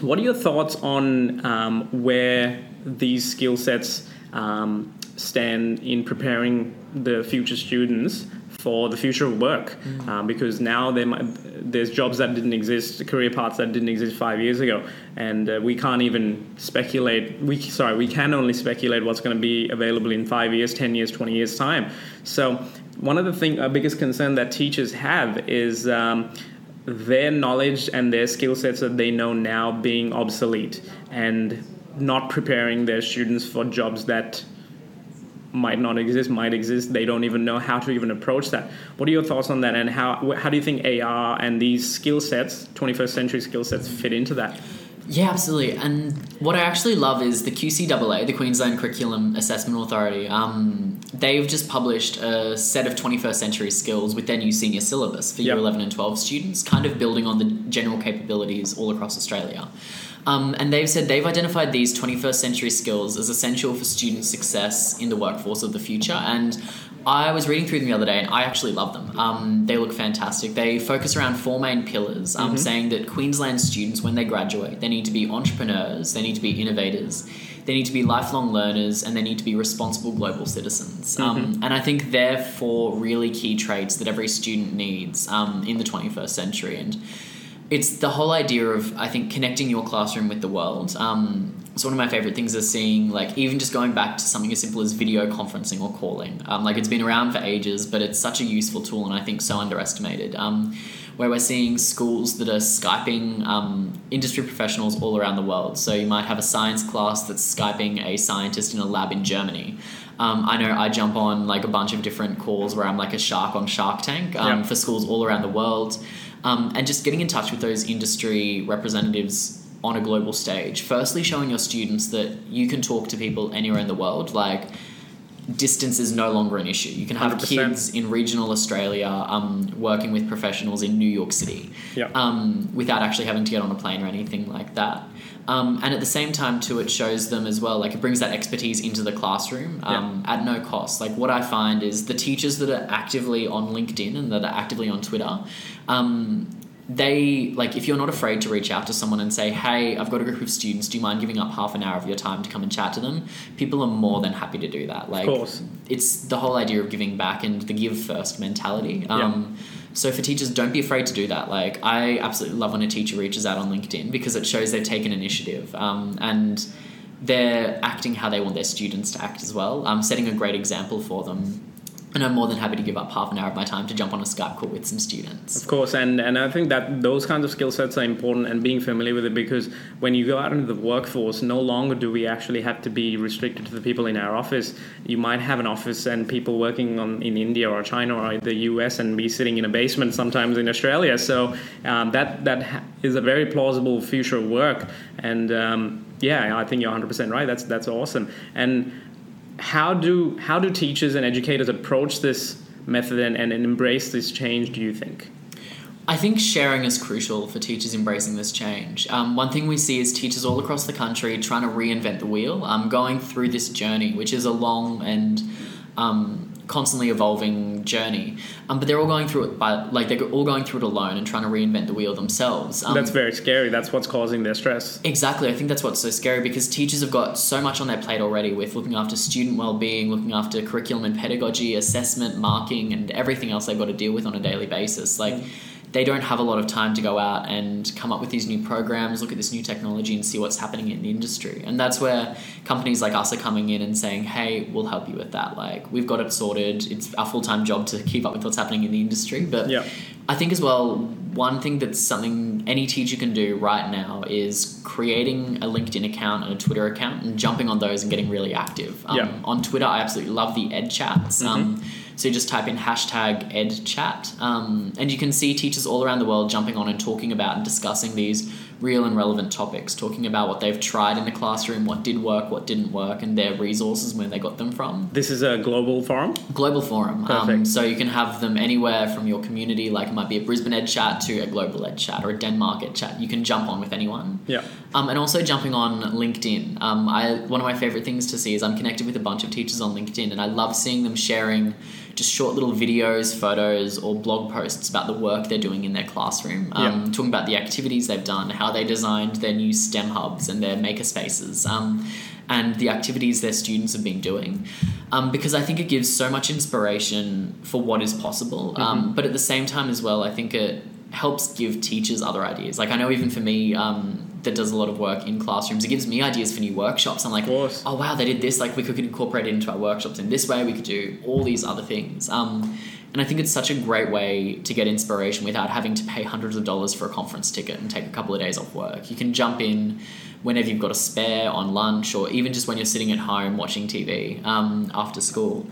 what are your thoughts on um, where these skill sets um, stand in preparing the future students for the future of work? Um, because now there might, there's jobs that didn't exist, career paths that didn't exist five years ago, and uh, we can't even speculate. We sorry, we can only speculate what's going to be available in five years, ten years, twenty years time. So one of the thing, uh, biggest concern that teachers have is. Um, their knowledge and their skill sets that they know now being obsolete and not preparing their students for jobs that might not exist, might exist. They don't even know how to even approach that. What are your thoughts on that, and how how do you think AR and these skill sets, 21st century skill sets, fit into that? Yeah, absolutely. And what I actually love is the QCAA, the Queensland Curriculum Assessment Authority. Um, they've just published a set of 21st century skills with their new senior syllabus for year 11 and 12 students, kind of building on the general capabilities all across Australia. Um, and they've said they've identified these 21st century skills as essential for student success in the workforce of the future. And I was reading through them the other day and I actually love them. Um, they look fantastic. They focus around four main pillars, um, saying that Queensland students, when they graduate, they need to be entrepreneurs, they need to be innovators, they need to be lifelong learners, and they need to be responsible global citizens. Um, and I think they're four really key traits that every student needs um, in the 21st century. And it's the whole idea of I think connecting your classroom with the world. Um, it's one of my favorite things is seeing like even just going back to something as simple as video conferencing or calling. Um, like it's been around for ages, but it's such a useful tool and I think so underestimated. Um, where we're seeing schools that are skyping um, industry professionals all around the world. So you might have a science class that's skyping a scientist in a lab in Germany. Um, I know I jump on like a bunch of different calls where I'm like a shark on Shark Tank um, Yeah. for schools all around the world, um, and just getting in touch with those industry representatives on a global stage. Firstly, showing your students that you can talk to people anywhere in the world, like. Distance is no longer an issue. You can have 100%. kids in regional Australia um, working with professionals in New York City Yeah. um, without actually having to get on a plane or anything like that. Um, and at the same time, too, it shows them as well, like it brings that expertise into the classroom um, at no cost. Like what I find is the teachers that are actively on LinkedIn and that are actively on Twitter, um, they like if you're not afraid to reach out to someone and say, "Hey, I've got a group of students. Do you mind giving up half an hour of your time to come and chat to them?" People are more than happy to do that. Like, course. it's the whole idea of giving back and the give first mentality. Um, So for teachers, don't be afraid to do that. Like I absolutely love when a teacher reaches out on LinkedIn because it shows they've taken initiative um, and they're acting how they want their students to act as well. Um, setting a great example for them. And I'm more than happy to give up half an hour of my time to jump on a Skype call with some students. Of course, and, and I think that those kinds of skill sets are important and being familiar with it because when you go out into the workforce, no longer do we actually have to be restricted to the people in our office. You might have an office and people working on in India or China or the US and be sitting in a basement sometimes in Australia. So um, that that is a very plausible future work. And um, yeah, I think you're 100% right. That's that's awesome. And how do how do teachers and educators approach this method and, and embrace this change? Do you think? I think sharing is crucial for teachers embracing this change. Um, one thing we see is teachers all across the country trying to reinvent the wheel, um, going through this journey, which is a long and um, constantly evolving journey. Um, but they're all going through it by like they're all going through it alone and trying to reinvent the wheel themselves. Um, that's very scary. That's what's causing their stress. Exactly. I think that's what's so scary because teachers have got so much on their plate already with looking after student well-being, looking after curriculum and pedagogy, assessment, marking, and everything else they've got to deal with on a daily basis. Like. Mm they don't have a lot of time to go out and come up with these new programs, look at this new technology, and see what's happening in the industry. And that's where companies like us are coming in and saying, "Hey, we'll help you with that. Like, we've got it sorted. It's our full time job to keep up with what's happening in the industry." But yeah. I think as well, one thing that's something any teacher can do right now is creating a LinkedIn account and a Twitter account and jumping on those and getting really active. Um, yeah. On Twitter, I absolutely love the Ed chats. Mm-hmm. Um, so you just type in hashtag EdChat, um, and you can see teachers all around the world jumping on and talking about and discussing these real and relevant topics, talking about what they've tried in the classroom, what did work, what didn't work, and their resources where they got them from. This is a global forum? Global forum. Um, so you can have them anywhere from your community, like it might be a Brisbane Ed Chat to a Global Ed Chat or a Denmark Ed Chat. You can jump on with anyone. Yeah. Um, and also jumping on LinkedIn. Um, I, one of my favorite things to see is I'm connected with a bunch of teachers on LinkedIn, and I love seeing them sharing just short little videos, photos, or blog posts about the work they're doing in their classroom. Um, yeah. Talking about the activities they've done, how they designed their new STEM hubs and their maker spaces. Um, and the activities their students have been doing. Um, because I think it gives so much inspiration for what is possible. Um, Mm-hmm. but at the same time, as well, I think it helps give teachers other ideas. Like, I know even for me, um, that does a lot of work in classrooms. It gives me ideas for new workshops. I'm like, oh wow, they did this. Like we could incorporate it into our workshops in this way. We could do all these other things. Um, and I think it's such a great way to get inspiration without having to pay hundreds of dollars for a conference ticket and take a couple of days off work. You can jump in whenever you've got a spare on lunch or even just when you're sitting at home watching TV um, after school.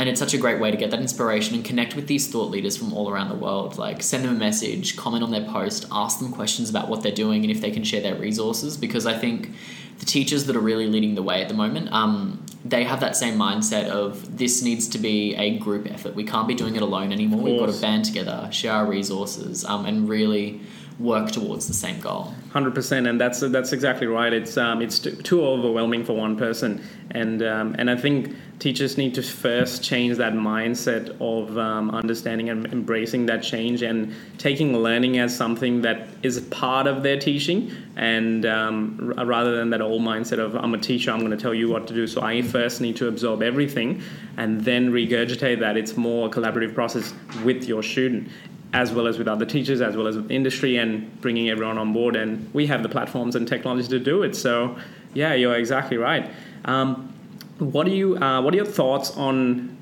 And it's such a great way to get that inspiration and connect with these thought leaders from all around the world. Like, send them a message, comment on their post, ask them questions about what they're doing and if they can share their resources. Because I think the teachers that are really leading the way at the moment, um, they have that same mindset of this needs to be a group effort. We can't be doing it alone anymore. We've got to band together, share our resources, um, and really work towards the same goal. Hundred percent, and that's that's exactly right. It's um, it's too, too overwhelming for one person, and um, and I think teachers need to first change that mindset of um, understanding and embracing that change and taking learning as something that is part of their teaching, and um, r- rather than that old mindset of I'm a teacher, I'm going to tell you what to do. So I first need to absorb everything, and then regurgitate that. It's more a collaborative process with your student as well as with other teachers, as well as with industry, and bringing everyone on board. And we have the platforms and technology to do it. So, yeah, you're exactly right. Um, what do you? Uh, what are your thoughts on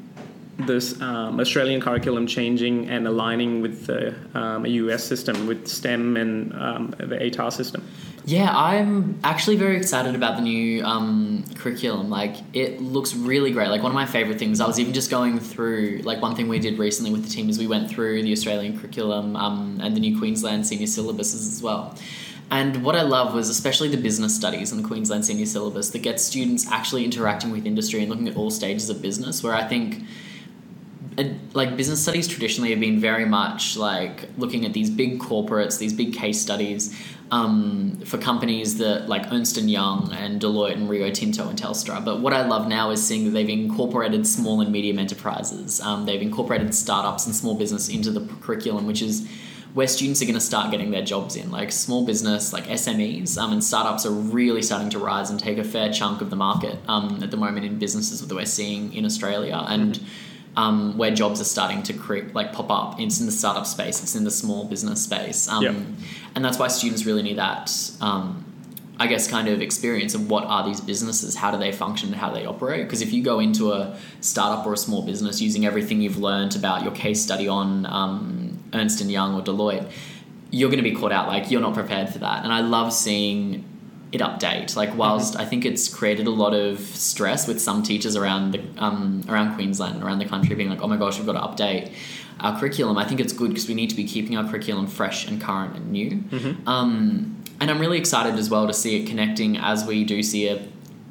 this um, Australian curriculum changing and aligning with the um, US system, with STEM and um, the ATAR system? Yeah, I'm actually very excited about the new um, curriculum. Like, it looks really great. Like, one of my favorite things, I was even just going through, like, one thing we did recently with the team is we went through the Australian curriculum um, and the new Queensland senior syllabuses as well. And what I love was especially the business studies in the Queensland senior syllabus that gets students actually interacting with industry and looking at all stages of business, where I think like business studies traditionally have been very much like looking at these big corporates, these big case studies um, for companies that like Ernst and Young and Deloitte and Rio Tinto and Telstra. But what I love now is seeing that they've incorporated small and medium enterprises. Um, they've incorporated startups and small business into the curriculum, which is where students are going to start getting their jobs in. Like small business, like SMEs, um, and startups are really starting to rise and take a fair chunk of the market um, at the moment in businesses that we're seeing in Australia. And um, where jobs are starting to creep, like pop up. It's in the startup space. It's in the small business space, um, Yep. and that's why students really need that um, I guess, kind of experience of what are these businesses, how do they function, how do they operate. Because if you go into a startup or a small business using everything you've learned about your case study on um, Ernst and Young or Deloitte, you're going to be caught out. Like you're not prepared for that. And I love seeing it update. Like whilst mm-hmm. I think it's created a lot of stress with some teachers around the um, around Queensland, around the country, being like, oh my gosh, we've got to update our curriculum. I think it's good because we need to be keeping our curriculum fresh and current and new. Mm-hmm. Um, and I'm really excited as well to see it connecting as we do see a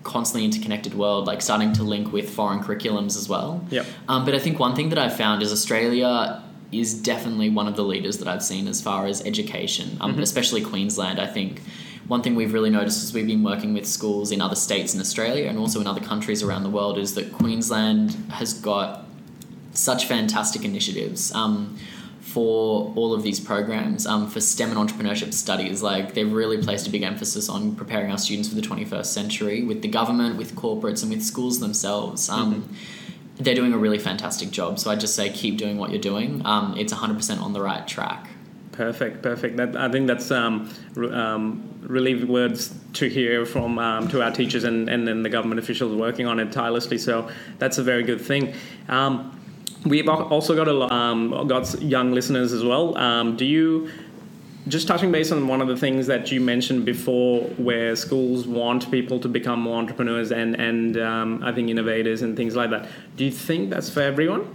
constantly interconnected world, like starting to link with foreign curriculums as well. Yep. Um, but I think one thing that I've found is Australia is definitely one of the leaders that I've seen as far as education, um, mm-hmm. especially Queensland. I think one thing we've really noticed as we've been working with schools in other states in Australia and also in other countries around the world is that Queensland has got such fantastic initiatives. Um, for all of these programs um, for STEM and entrepreneurship studies. Like they've really placed a big emphasis on preparing our students for the 21st century with the government, with corporates, and with schools themselves. Um, mm-hmm. They're doing a really fantastic job. So I just say keep doing what you're doing. Um, it's 100% on the right track. Perfect, perfect. That, I think that's um, um, really words to hear from um, to our teachers and, and then the government officials working on it tirelessly. So that's a very good thing. Um, We've also got a um, got young listeners as well. Um, do you just touching base on one of the things that you mentioned before, where schools want people to become more entrepreneurs and and um, I think innovators and things like that. Do you think that's for everyone?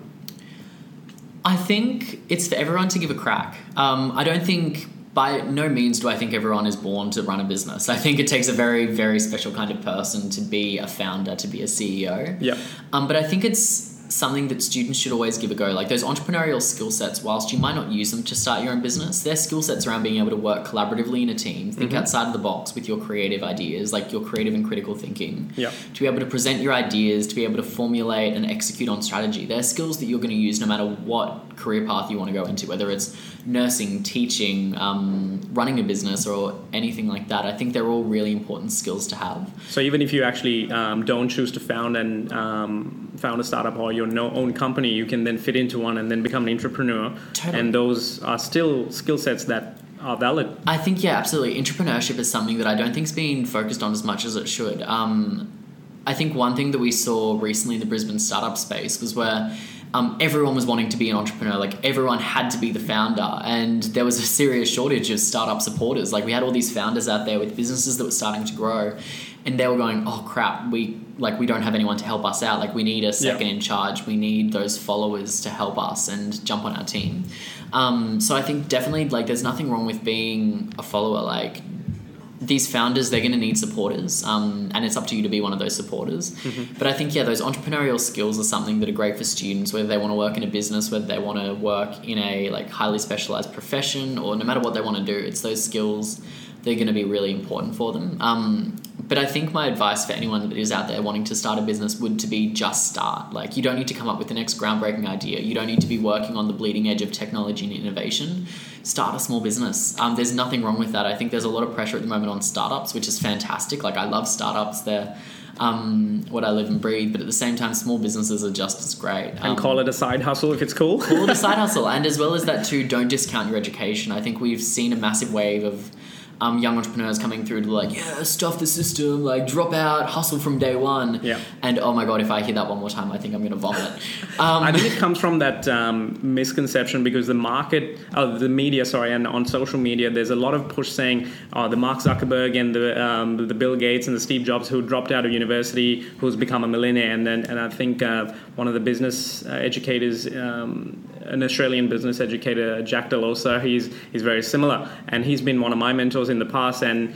I think it's for everyone to give a crack. Um, I don't think by no means do I think everyone is born to run a business. I think it takes a very, very special kind of person to be a founder, to be a CEO. Yeah. Um, but I think it's something that students should always give a go. Like those entrepreneurial skill sets, whilst you might not use them to start your own business, they're skill sets around being able to work collaboratively in a team, think mm-hmm. outside of the box with your creative ideas, like your creative and critical thinking. Yeah. To be able to present your ideas, to be able to formulate and execute on strategy. They're skills that you're going to use no matter what career path you want to go into, whether it's nursing, teaching, um, running a business, or anything like that. I think they're all really important skills to have. So even if you actually um, don't choose to found and um, found a startup or your own company, you can then fit into one and then become an entrepreneur. Totally. And those are still skill sets that are valid. I think yeah, absolutely. Entrepreneurship is something that I don't think's been focused on as much as it should. Um, I think one thing that we saw recently in the Brisbane startup space was where um, everyone was wanting to be an entrepreneur. Like everyone had to be the founder, and there was a serious shortage of startup supporters. Like we had all these founders out there with businesses that were starting to grow, and they were going, "Oh crap, we like we don't have anyone to help us out. Like we need a second yeah. in charge. We need those followers to help us and jump on our team." Um, so I think definitely like there's nothing wrong with being a follower. Like these founders they're going to need supporters um, and it's up to you to be one of those supporters mm-hmm. but i think yeah those entrepreneurial skills are something that are great for students whether they want to work in a business whether they want to work in a like highly specialized profession or no matter what they want to do it's those skills they're going to be really important for them um, but I think my advice for anyone that is out there wanting to start a business would to be just start. Like you don't need to come up with the next groundbreaking idea. You don't need to be working on the bleeding edge of technology and innovation. Start a small business. Um, there's nothing wrong with that. I think there's a lot of pressure at the moment on startups, which is fantastic. Like I love startups. They're um, what I live and breathe. But at the same time, small businesses are just as great. Um, and call it a side hustle if it's cool. call it a side hustle, and as well as that too, don't discount your education. I think we've seen a massive wave of um, young entrepreneurs coming through to like, yeah, stuff the system, like drop out, hustle from day one. Yeah. And oh my god, if I hear that one more time, I think I'm going to vomit. Um, I think it comes from that um, misconception because the market, uh, the media, sorry, and on social media, there's a lot of push saying, oh, the Mark Zuckerberg and the um, the Bill Gates and the Steve Jobs who dropped out of university, who's become a millionaire, and then and I think uh, one of the business uh, educators um, an Australian business educator, Jack Delosa. He's he's very similar, and he's been one of my mentors in the past. And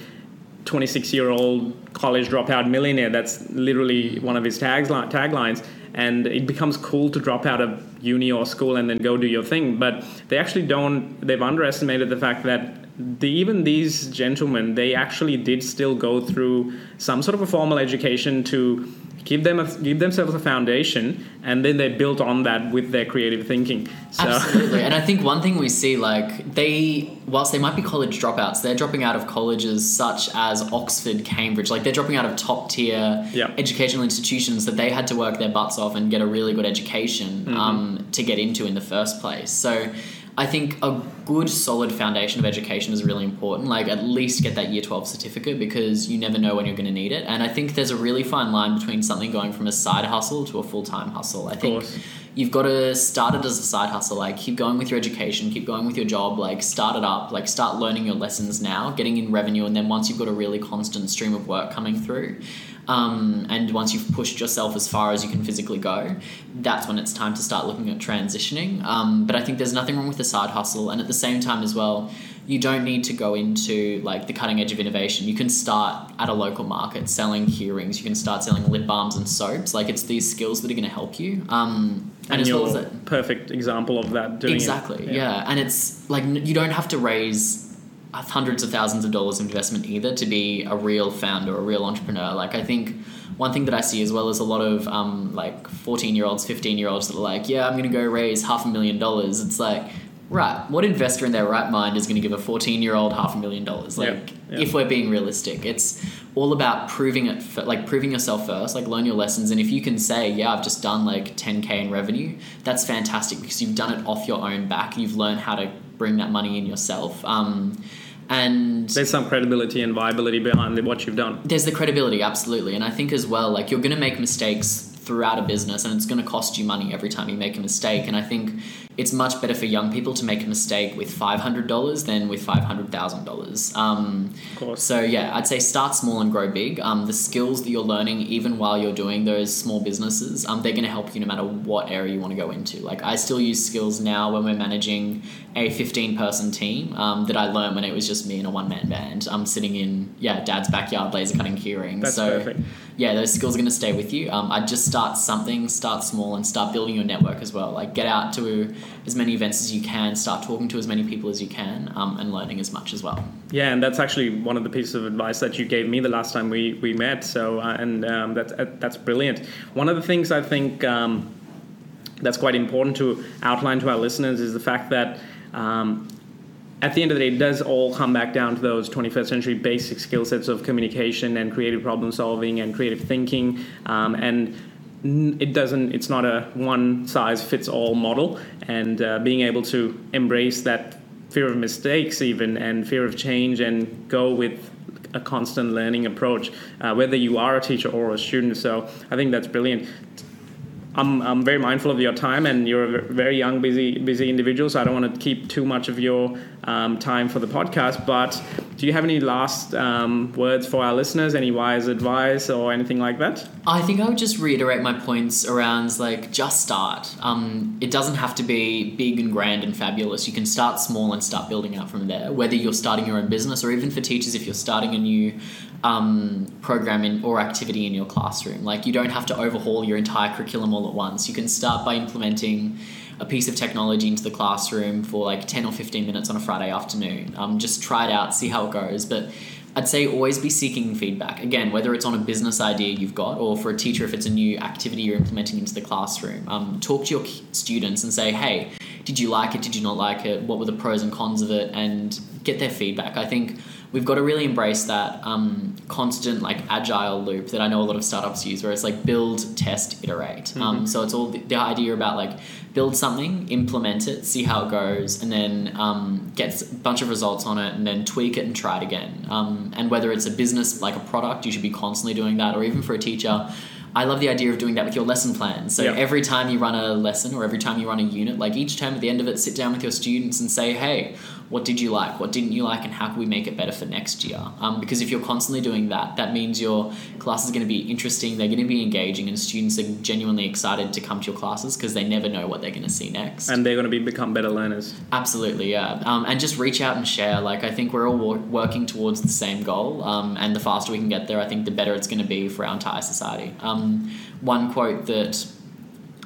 26 year old college dropout millionaire. That's literally one of his tags taglines. And it becomes cool to drop out of uni or school and then go do your thing. But they actually don't. They've underestimated the fact that the, even these gentlemen, they actually did still go through some sort of a formal education to give them a, give themselves a foundation, and then they built on that with their creative thinking. So. Absolutely, and I think one thing we see, like they, whilst they might be college dropouts, they're dropping out of colleges such as Oxford, Cambridge. Like they're dropping out of top tier yeah. educational institutions that they had to work their butts off and get a really good education mm-hmm. um, to get into in the first place. So I think a good solid foundation of education is really important. Like at least get that year 12 certificate because you never know when you're going to need it. And I think there's a really fine line between something going from a side hustle to a full-time hustle. I think course. you've got to start it as a side hustle. Like keep going with your education, keep going with your job, like start it up, like start learning your lessons now, getting in revenue and then once you've got a really constant stream of work coming through, um, and once you've pushed yourself as far as you can physically go, that's when it's time to start looking at transitioning. Um, but I think there's nothing wrong with the side hustle, and at the same time as well, you don't need to go into like the cutting edge of innovation. You can start at a local market selling earrings. You can start selling lip balms and soaps. Like it's these skills that are going to help you. Um, and, And as well as that, perfect example of that. Doing it. exactly, yeah. And it's like you don't have to raise hundreds of thousands of dollars of investment either to be a real founder, a real entrepreneur. Like I think one thing that I see as well is a lot of um, like fourteen year olds, fifteen year olds that are like, yeah, I'm going to go raise half a million dollars. It's like. Right, what investor in their right mind is going to give a 14 year old half a million dollars? Like, if we're being realistic, it's all about proving it, fir- like proving yourself first, like learn your lessons. And if you can say, yeah, I've just done like 10K in revenue, that's fantastic because you've done it off your own back. You've learned how to bring that money in yourself. Um, and There's some credibility and viability behind what you've done. there's the credibility, absolutely. And I think as well, like you're going to make mistakes throughout a business and it's going to cost you money every time you make a mistake. And I think it's much better for young people to make a mistake with $500 than with $500,000. Um, Of course. so yeah, I'd say start small and grow big. Um, the skills that you're learning, even while you're doing those small businesses, um, they're going to help you no matter what area you want to go into. Like I still use skills now when we're managing a 15 person team um, that I learned when it was just me and a one man band. I'm sitting in yeah dad's backyard laser cutting keyring. That's so perfect. yeah, those skills are going to stay with you. Um, I'd just start something, start small, and start building your network as well. Like get out to as many events as you can, start talking to as many people as you can, um, and learning as much as well. Yeah, and that's actually one of the pieces of advice that you gave me the last time we, we met. So, uh, and um, that's uh, that's brilliant. One of the things I think um, that's quite important to outline to our listeners is the fact that. Um, at the end of the day, it does all come back down to those 21st century basic skill sets of communication and creative problem solving and creative thinking. Um, and it doesn't, it's not a one size fits all model. And uh, being able to embrace that fear of mistakes, even, and fear of change, and go with a constant learning approach, uh, whether you are a teacher or a student. So I think that's brilliant. I'm, I'm very mindful of your time, and you're a very young, busy, busy individual. So I don't want to keep too much of your um, time for the podcast. But do you have any last um, words for our listeners? Any wise advice or anything like that? I think I would just reiterate my points around like just start. Um, it doesn't have to be big and grand and fabulous. You can start small and start building out from there. Whether you're starting your own business or even for teachers, if you're starting a new um, program in, or activity in your classroom, like you don't have to overhaul your entire curriculum all at once. You can start by implementing a piece of technology into the classroom for like 10 or 15 minutes on a Friday afternoon. Um, just try it out, see how it goes. But I'd say always be seeking feedback. Again, whether it's on a business idea you've got, or for a teacher if it's a new activity you're implementing into the classroom. Um, talk to your students and say, hey, did you like it? Did you not like it? What were the pros and cons of it? And get their feedback. I think we've got to really embrace that um, constant, like agile loop that I know a lot of startups use, where it's like build, test, iterate. Um, so it's all the, the idea about like build something, implement it, see how it goes, and then um, get a bunch of results on it, and then tweak it and try it again. Um, and whether it's a business like a product, you should be constantly doing that, or even for a teacher. I love the idea of doing that with your lesson plans. So Yeah. every time you run a lesson or every time you run a unit, like each term at the end of it, sit down with your students and say, hey, what did you like? What didn't you like? And how can we make it better for next year? Um, because if you're constantly doing that, that means your class is going to be interesting, they're going to be engaging, and students are genuinely excited to come to your classes because they never know what they're going to see next. And they're going to be become better learners. Absolutely, yeah. Um, and just reach out and share. Like, I think we're all wo- working towards the same goal. Um, and the faster we can get there, I think the better it's going to be for our entire society. Um, one quote that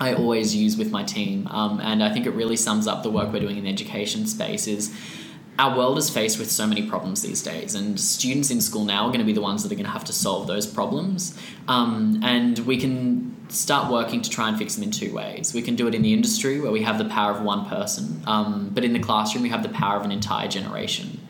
I always use with my team, um, and I think it really sums up the work we're doing in the education space is our world is faced with so many problems these days, and students in school now are going to be the ones that are going to have to solve those problems. Um, and we can start working to try and fix them in two ways. We can do it in the industry where we have the power of one person, um, but in the classroom, we have the power of an entire generation.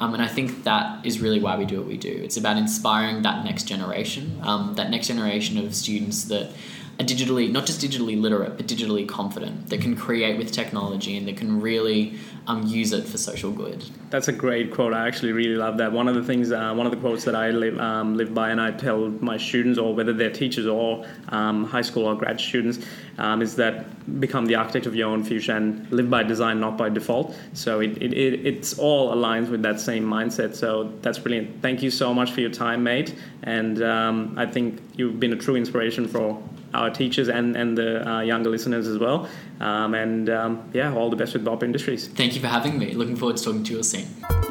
Um, and I think that is really why we do what we do. It's about inspiring that next generation, um, that next generation of students that are digitally not just digitally literate but digitally confident that can create with technology and that can really um, use it for social good. That's a great quote. I actually really love that. One of the things, uh, one of the quotes that I live um, live by, and I tell my students, or whether they're teachers or um, high school or grad students, um, is that become the architect of your own future and live by design, not by default. So it, it, it it's all aligns with that same mindset. So that's brilliant. Thank you so much for your time, mate. And um, I think you've been a true inspiration for our teachers and, and the uh, younger listeners as well. Um, and um, yeah, all the best with Bob Industries. Thank you for having me. Looking forward to talking to you soon.